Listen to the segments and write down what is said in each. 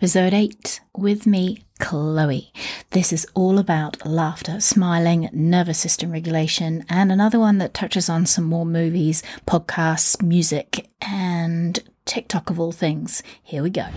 episode 8 with me, Chloe. This is all about laughter, smiling, nervous system regulation, and another one that touches on some more movies, podcasts, music, and TikTok of all things. Here we go.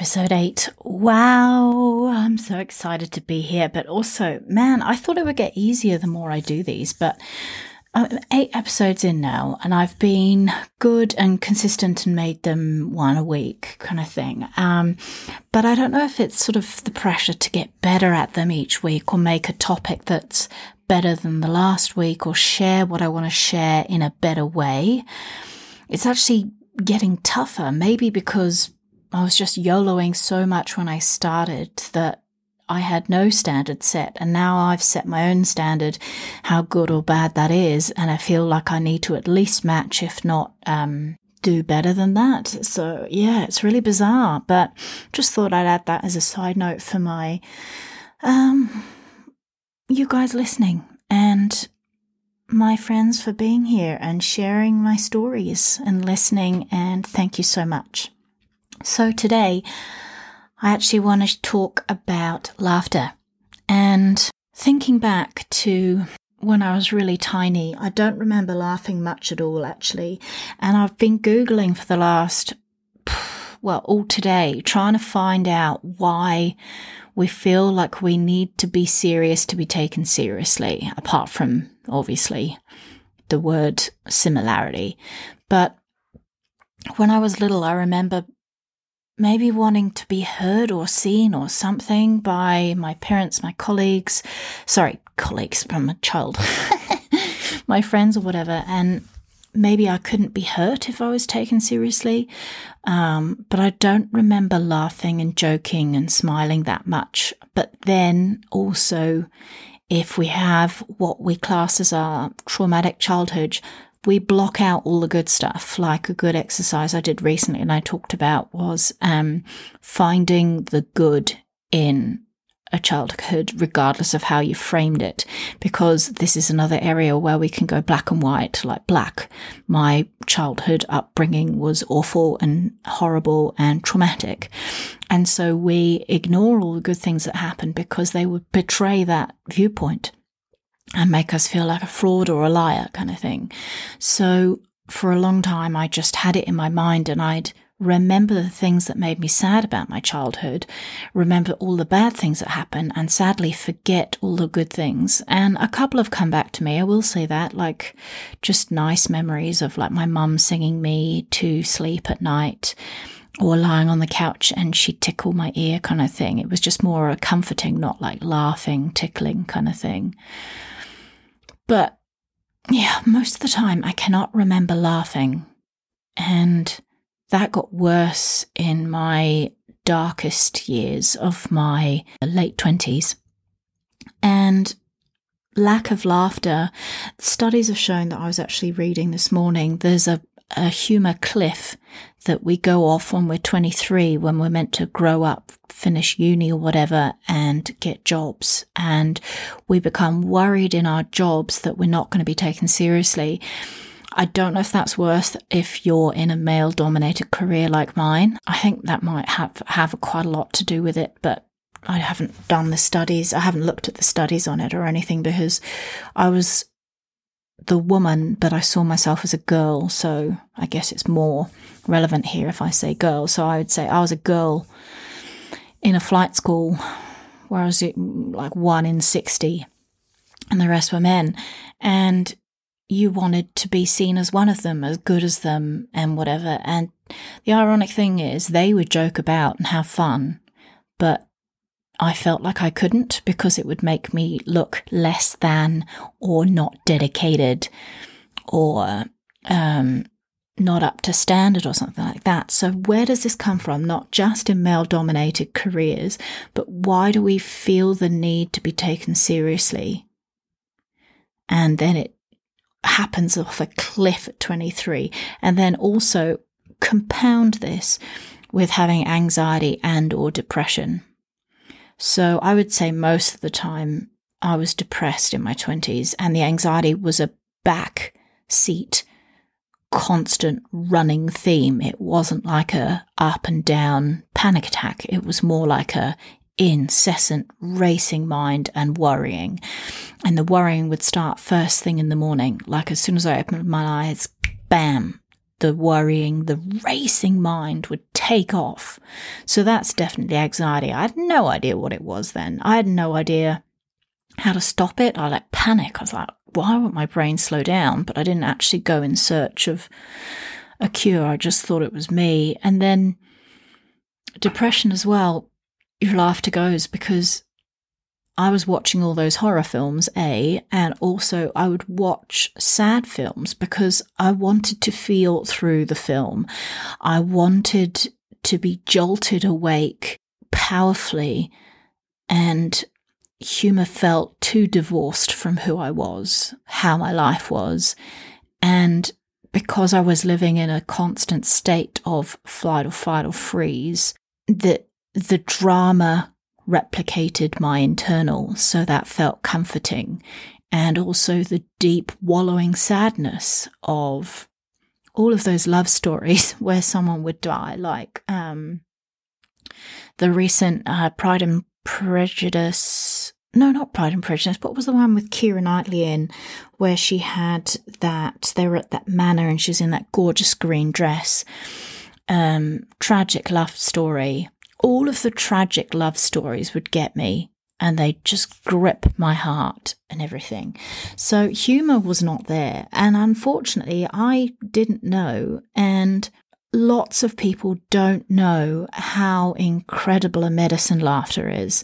Episode 8. Wow, I'm so excited to be here. But also, man, I thought it would get easier the more I do these. But I'm eight episodes in now, and I've been good and consistent and made them one a week kind of thing. Um, but I don't know if it's sort of the pressure to get better at them each week or make a topic that's better than the last week or share what I want to share in a better way. It's actually getting tougher, maybe because I was just YOLOing so much when I started that I had no standard set. And now I've set my own standard, how good or bad that is. And I feel like I need to at least match, if not, um, do better than that. So yeah, it's really bizarre, but just thought I'd add that as a side note for my, um, you guys listening and my friends for being here and sharing my stories and listening. And thank you so much. So today, I actually want to talk about laughter. And thinking back to when I was really tiny, I don't remember laughing much at all, actually. And I've been Googling for the last, well, all today, trying to find out why we feel like we need to be serious to be taken seriously, apart from obviously the word similarity. But when I was little, I remember maybe wanting to be heard or seen or something by my parents, my colleagues, sorry, colleagues, I'm a child, my friends or whatever. And maybe I couldn't be hurt if I was taken seriously. Um, but I don't remember laughing and joking and smiling that much. But then also, if we have what we class as our traumatic childhood, we block out all the good stuff. Like a good exercise I did recently and I talked about was um, finding the good in a childhood, regardless of how you framed it, because this is another area where we can go black and white, like black. My childhood upbringing was awful and horrible and traumatic. And so we ignore all the good things that happen because they would betray that viewpoint and make us feel like a fraud or a liar kind of thing. So for a long time, I just had it in my mind and I'd remember the things that made me sad about my childhood, remember all the bad things that happened, and sadly forget all the good things. And a couple have come back to me, I will say that, like just nice memories of like my mum singing me to sleep at night or lying on the couch and she'd tickle my ear kind of thing. It was just more a comforting, not like laughing, tickling kind of thing. But yeah, most of the time I cannot remember laughing. And that got worse in my darkest years of my late 20s. And lack of laughter, studies have shown that I was actually reading this morning, there's a a humour cliff that we go off when we're 23, when we're meant to grow up, finish uni or whatever, and get jobs. And we become worried in our jobs that we're not going to be taken seriously. I don't know if that's worse if you're in a male dominated career like mine. I think that might have, have quite a lot to do with it, but I haven't done the studies. I haven't looked at the studies on it or anything because I was the woman, but I saw myself as a girl. So I guess it's more relevant here if I say girl. So I would say I was a girl in a flight school where I was eh, like one in 60 and the rest were men. And you wanted to be seen as one of them, as good as them, and whatever. And the ironic thing is, they would joke about and have fun, but I felt like I couldn't because it would make me look less than or not dedicated or um, not up to standard or something like that. So, where does this come from? Not just in male dominated careers, but why do we feel the need to be taken seriously? And then it happens off a cliff at 23. And then also compound this with having anxiety and or depression. So I would say most of the time I was depressed in my 20s and the anxiety was a back seat constant running theme. It wasn't like a up and down panic attack. It was more like a incessant racing mind and worrying. And the worrying would start first thing in the morning. Like as soon as I opened my eyes, bam, the worrying, the racing mind would take off. So that's definitely anxiety. I had no idea what it was then. I had no idea how to stop it. I like panic. I was like, why won't my brain slow down? But I didn't actually go in search of a cure. I just thought it was me. And then depression as well, your laughter goes because I was watching all those horror films, A, and also I would watch sad films because I wanted to feel through the film. I wanted to be jolted awake powerfully and humor felt too divorced from who I was, how my life was. And because I was living in a constant state of flight or fight or freeze, that the drama replicated my internal, so that felt comforting. And also the deep wallowing sadness of all of those love stories where someone would die, like um, the recent uh, Pride and Prejudice. No, not Pride and Prejudice. What was the one with Keira Knightley in, where she had that? They were at that manor, and she's in that gorgeous green dress. Um, tragic love story. All of the tragic love stories would get me, and they just grip my heart and everything. So humor was not there, and unfortunately, I didn't know, and lots of people don't know how incredible a medicine laughter is.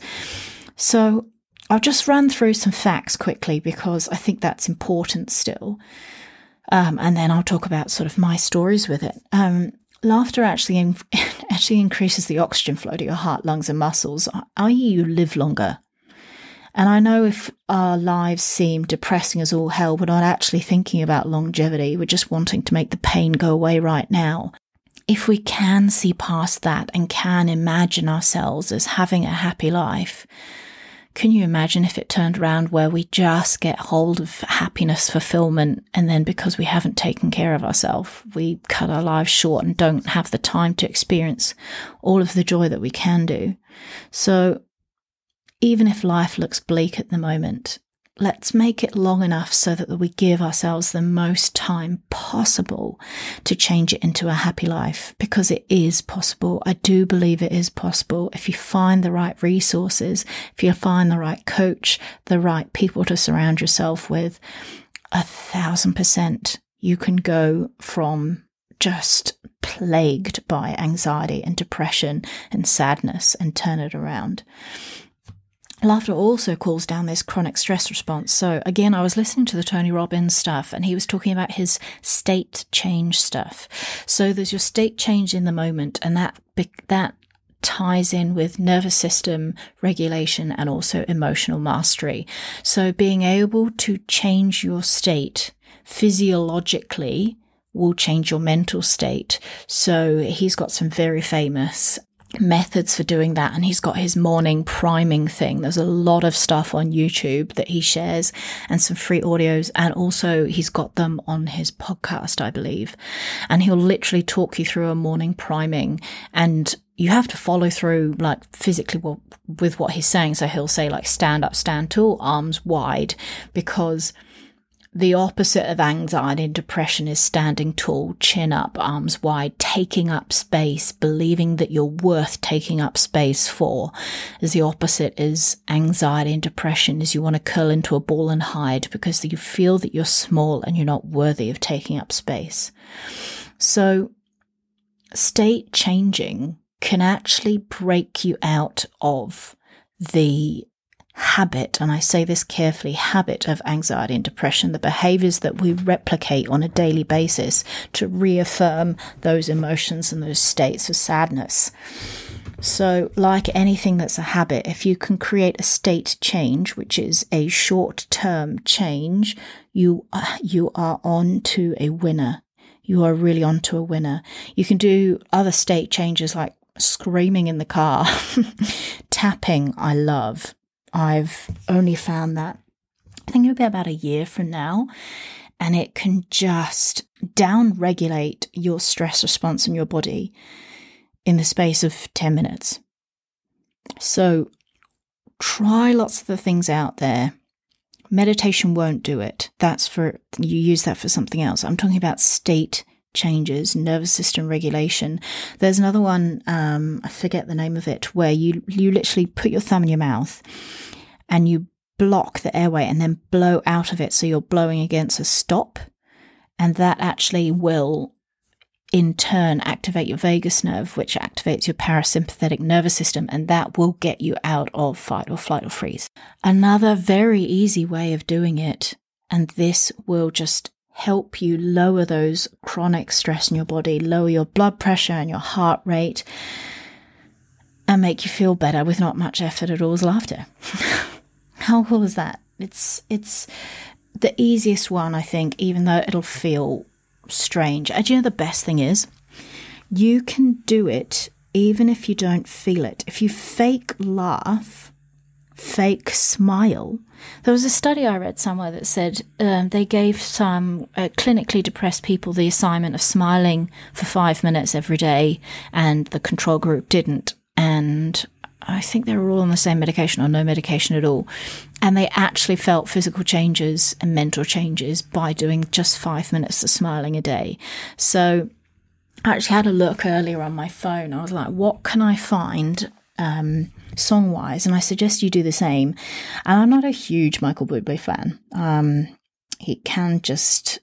So I'll just run through some facts quickly because I think that's important still. Um, and then I'll talk about sort of my stories with it. Um, laughter actually in, actually increases the oxygen flow to your heart, lungs, and muscles, i.e., you live longer. And I know if our lives seem depressing as all hell, we're not actually thinking about longevity. We're just wanting to make the pain go away right now if we can see past that and can imagine ourselves as having a happy life, can you imagine if it turned around where we just get hold of happiness, fulfillment, and then because we haven't taken care of ourselves, we cut our lives short and don't have the time to experience all of the joy that we can do? So, even if life looks bleak at the moment, let's make it long enough so that we give ourselves the most time possible to change it into a happy life because it is possible. I do believe it is possible if you find the right resources, if you find the right coach, the right people to surround yourself with, a thousand percent you can go from just plagued by anxiety and depression and sadness and turn it around. Laughter also calls down this chronic stress response. So again, I was listening to the Tony Robbins stuff and he was talking about his state change stuff. So there's your state change in the moment and that, that ties in with nervous system regulation and also emotional mastery. So being able to change your state physiologically will change your mental state. So he's got some very famous methods for doing that and he's got his morning priming thing. There's a lot of stuff on youtube that he shares and some free audios and also he's got them on his podcast i believe. And he'll literally talk you through a morning priming and you have to follow through like physically with what he's saying. So he'll say like stand up stand tall arms wide because the opposite of anxiety and depression is standing tall, chin up, arms wide, taking up space, believing that you're worth taking up space for. As the opposite is anxiety and depression is you want to curl into a ball and hide because you feel that you're small and you're not worthy of taking up space. So state changing can actually break you out of the habit, and I say this carefully habit of anxiety and depression, the behaviors that we replicate on a daily basis to reaffirm those emotions and those states of sadness. So, like anything that's a habit, if you can create a state change, which is a short term change, you, uh, you are on to a winner. You are really on to a winner. You can do other state changes like screaming in the car, tapping, I love. I've only found that I think it'll be about a year from now, and it can just down regulate your stress response in your body in the space of 10 minutes. So try lots of the things out there. Meditation won't do it. That's for, you use that for something else. I'm talking about state changes, nervous system regulation. There's another one, um, I forget the name of it, where you, you literally put your thumb in your mouth and you block the airway and then blow out of it. So you're blowing against a stop. And that actually will in turn activate your vagus nerve, which activates your parasympathetic nervous system, and that will get you out of fight or flight or freeze. Another very easy way of doing it, and this will just help you lower those chronic stress in your body, lower your blood pressure and your heart rate, and make you feel better with not much effort at all is laughter. How cool is that? It's it's the easiest one, I think, even though it'll feel strange. And you know the best thing is? You can do it even if you don't feel it. If you fake laugh, fake smile. There was a study I read somewhere that said um, they gave some uh, clinically depressed people the assignment of smiling for five minutes every day, and the control group didn't. And I think they were all on the same medication or no medication at all. And they actually felt physical changes and mental changes by doing just five minutes of smiling a day. So I actually had a look earlier on my phone. I was like, what can I find um, song wise? And I suggest you do the same. And I'm not a huge Michael Bublé fan. Um, he can just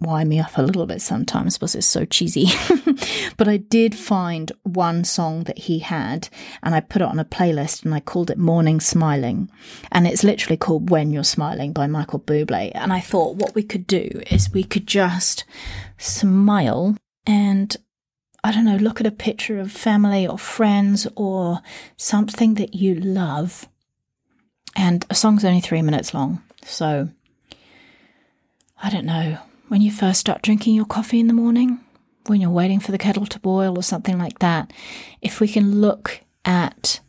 wind me up a little bit sometimes because it's so cheesy. but I did find one song that he had and I put it on a playlist and I called it Morning Smiling. And it's literally called When You're Smiling by Michael Bublé. And I thought what we could do is we could just smile and I don't know, look at a picture of family or friends or something that you love. And a song's only three minutes long. So I don't know when you first start drinking your coffee in the morning, when you're waiting for the kettle to boil or something like that, if we can look at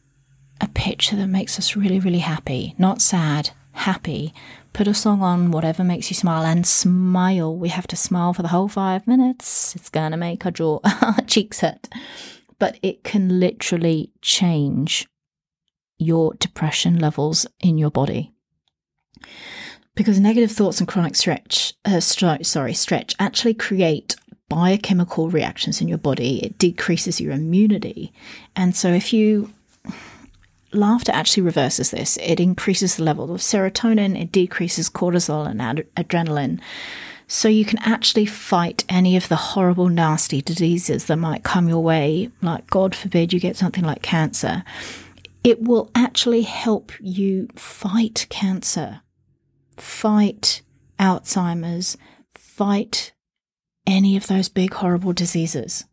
a picture that makes us really, really happy, not sad, happy, put a song on, whatever makes you smile, and smile. We have to smile for the whole five minutes. It's going to make our jaw, our cheeks hurt. But it can literally change your depression levels in your body because negative thoughts and chronic stretch, uh, sorry, stretch actually create biochemical reactions in your body. It decreases your immunity, and so if you laughter actually reverses this. It increases the level of serotonin, it decreases cortisol and ad- adrenaline. So you can actually fight any of the horrible, nasty diseases that might come your way, like God forbid you get something like cancer. It will actually help you fight cancer fight Alzheimer's, fight any of those big, horrible diseases.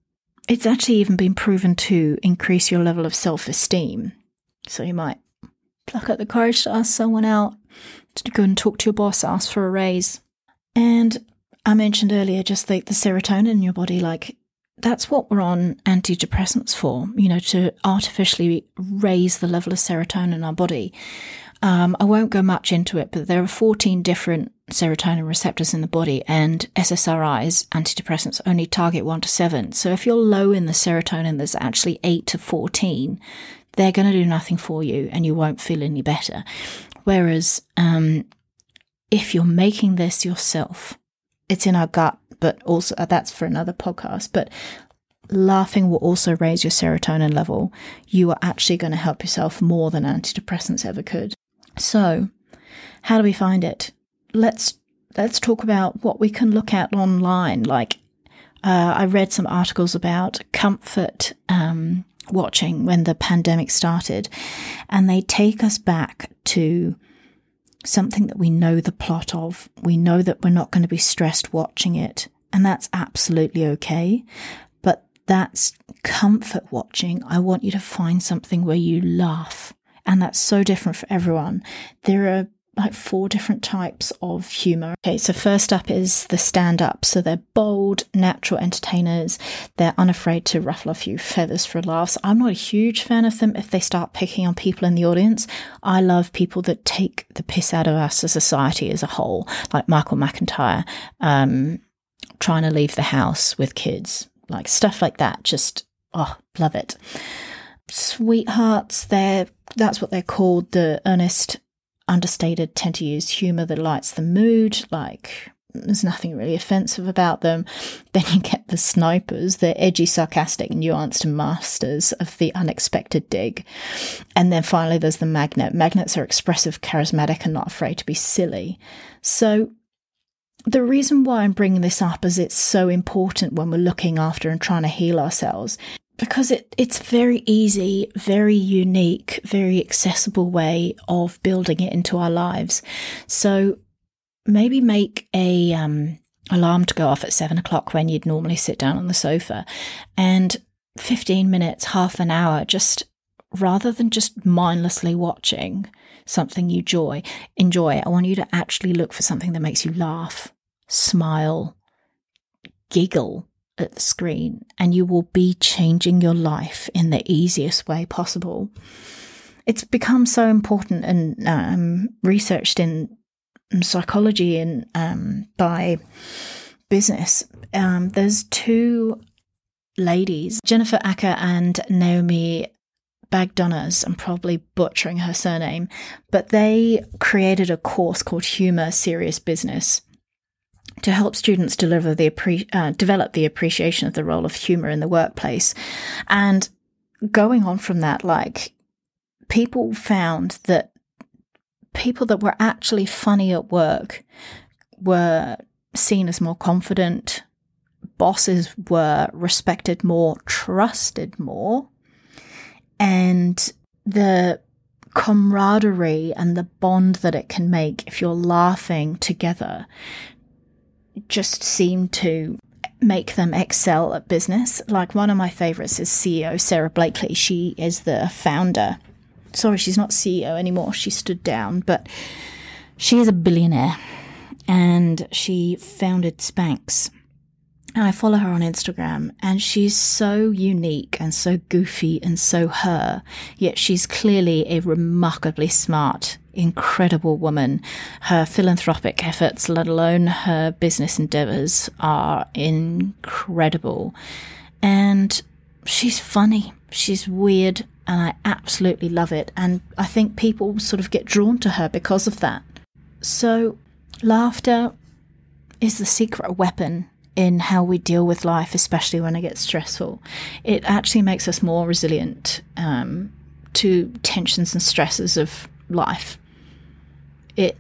It's actually even been proven to increase your level of self esteem. So you might pluck up the courage to ask someone out, to go and talk to your boss, ask for a raise. And I mentioned earlier just the, the serotonin in your body, like that's what we're on antidepressants for, you know, to artificially raise the level of serotonin in our body. Um, I won't go much into it, but there are 14 different serotonin receptors in the body, and SSRIs, antidepressants, only target 1 to 7. So if you're low in the serotonin, there's actually 8 to 14, they're going to do nothing for you and you won't feel any better. Whereas um, if you're making this yourself, it's in our gut, but also uh, that's for another podcast. But laughing will also raise your serotonin level. You are actually going to help yourself more than antidepressants ever could. So, how do we find it? Let's let's talk about what we can look at online. Like, uh, I read some articles about comfort um, watching when the pandemic started, and they take us back to something that we know the plot of. We know that we're not going to be stressed watching it, and that's absolutely okay. But that's comfort watching. I want you to find something where you laugh. And that's so different for everyone. There are like four different types of humor. Okay, so first up is the stand up. So they're bold, natural entertainers. They're unafraid to ruffle a few feathers for laughs. I'm not a huge fan of them if they start picking on people in the audience. I love people that take the piss out of us as a society as a whole, like Michael McIntyre, um, trying to leave the house with kids, like stuff like that. Just, oh, love it. Sweethearts, they're, that's what they're called, the earnest understated tend to use humor that lights the mood, like there's nothing really offensive about them. Then you get the snipers, the edgy, sarcastic, nuanced masters of the unexpected dig. And then finally, there's the magnet. Magnets are expressive, charismatic, and not afraid to be silly. So, the reason why I'm bringing this up is it's so important when we're looking after and trying to heal ourselves because it, it's very easy, very unique, very accessible way of building it into our lives. So maybe make a um, alarm to go off at seven o'clock when you'd normally sit down on the sofa, and fifteen minutes, half an hour, just rather than just mindlessly watching something you joy enjoy. I want you to actually look for something that makes you laugh, smile, giggle at the screen and you will be changing your life in the easiest way possible. It's become so important and um, researched in psychology and um, by business. Um, there's two ladies, Jennifer Aaker and Naomi Bagdonas, I'm probably butchering her surname, but they created a course called Humor Serious Business to help students deliver the uh, develop the appreciation of the role of humor in the workplace. And going on from that, like people found that people that were actually funny at work were seen as more confident, bosses were respected more, trusted more, and the camaraderie and the bond that it can make if you're laughing together just seem to make them excel at business. Like one of my favorites is CEO Sara Blakely. She is the founder. Sorry, she's not CEO anymore. She stood down, but she is a billionaire and she founded Spanx. And I follow her on Instagram, and she's so unique and so goofy and so her, yet she's clearly a remarkably smart incredible woman. Her philanthropic efforts, let alone her business endeavors, are incredible. And she's funny, she's weird, and I absolutely love it. And I think people sort of get drawn to her because of that. So, laughter is the secret weapon in how we deal with life, especially when it gets stressful. It actually makes us more resilient um, to tensions and stresses of life it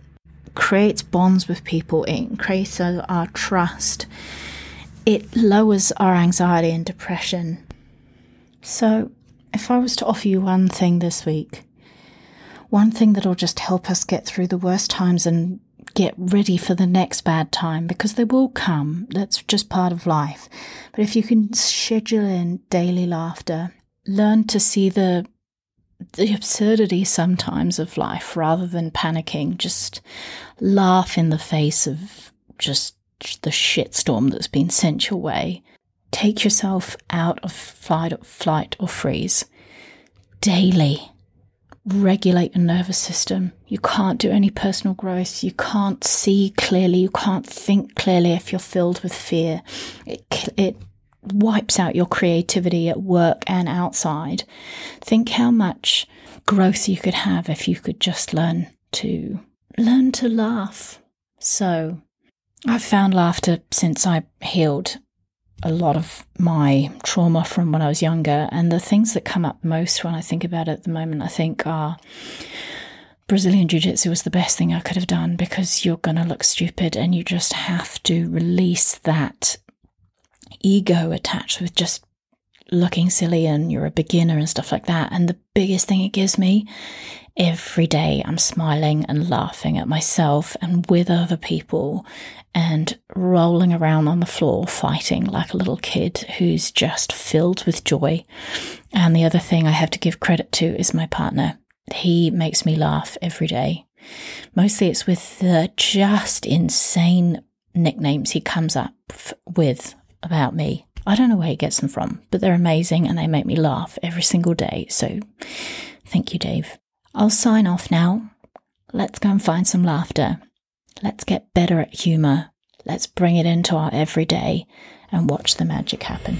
creates bonds with people, it increases our trust, it lowers our anxiety and depression. So, if I was to offer you one thing this week, one thing that'll just help us get through the worst times and get ready for the next bad time because they will come. That's just part of life. But if you can schedule in daily laughter, learn to see the the absurdity sometimes of life rather than panicking. Just laugh in the face of just the shitstorm that's been sent your way. Take yourself out of flight or, flight or freeze daily. Regulate your nervous system. You can't do any personal growth. You can't see clearly. You can't think clearly if you're filled with fear. It, it wipes out your creativity at work and outside. Think how much growth you could have if you could just learn to learn to laugh. So, I've found laughter since I healed a lot of my trauma from when I was younger, and the things that come up most when I think about it at the moment, I think are Brazilian Jiu Jitsu was the best thing I could have done because you're going to look stupid and you just have to release that ego attached with just looking silly and you're a beginner and stuff like that. And the biggest thing it gives me every day, I'm smiling and laughing at myself and with other people and rolling around on the floor fighting like a little kid who's just filled with joy. And the other thing I have to give credit to is my partner. He makes me laugh every day. Mostly it's with the just insane nicknames he comes up with about me. I don't know where he gets them from, but they're amazing and they make me laugh every single day. So thank you, Dave. I'll sign off now. Let's go and find some laughter. Let's get better at humour. Let's bring it into our everyday and watch the magic happen.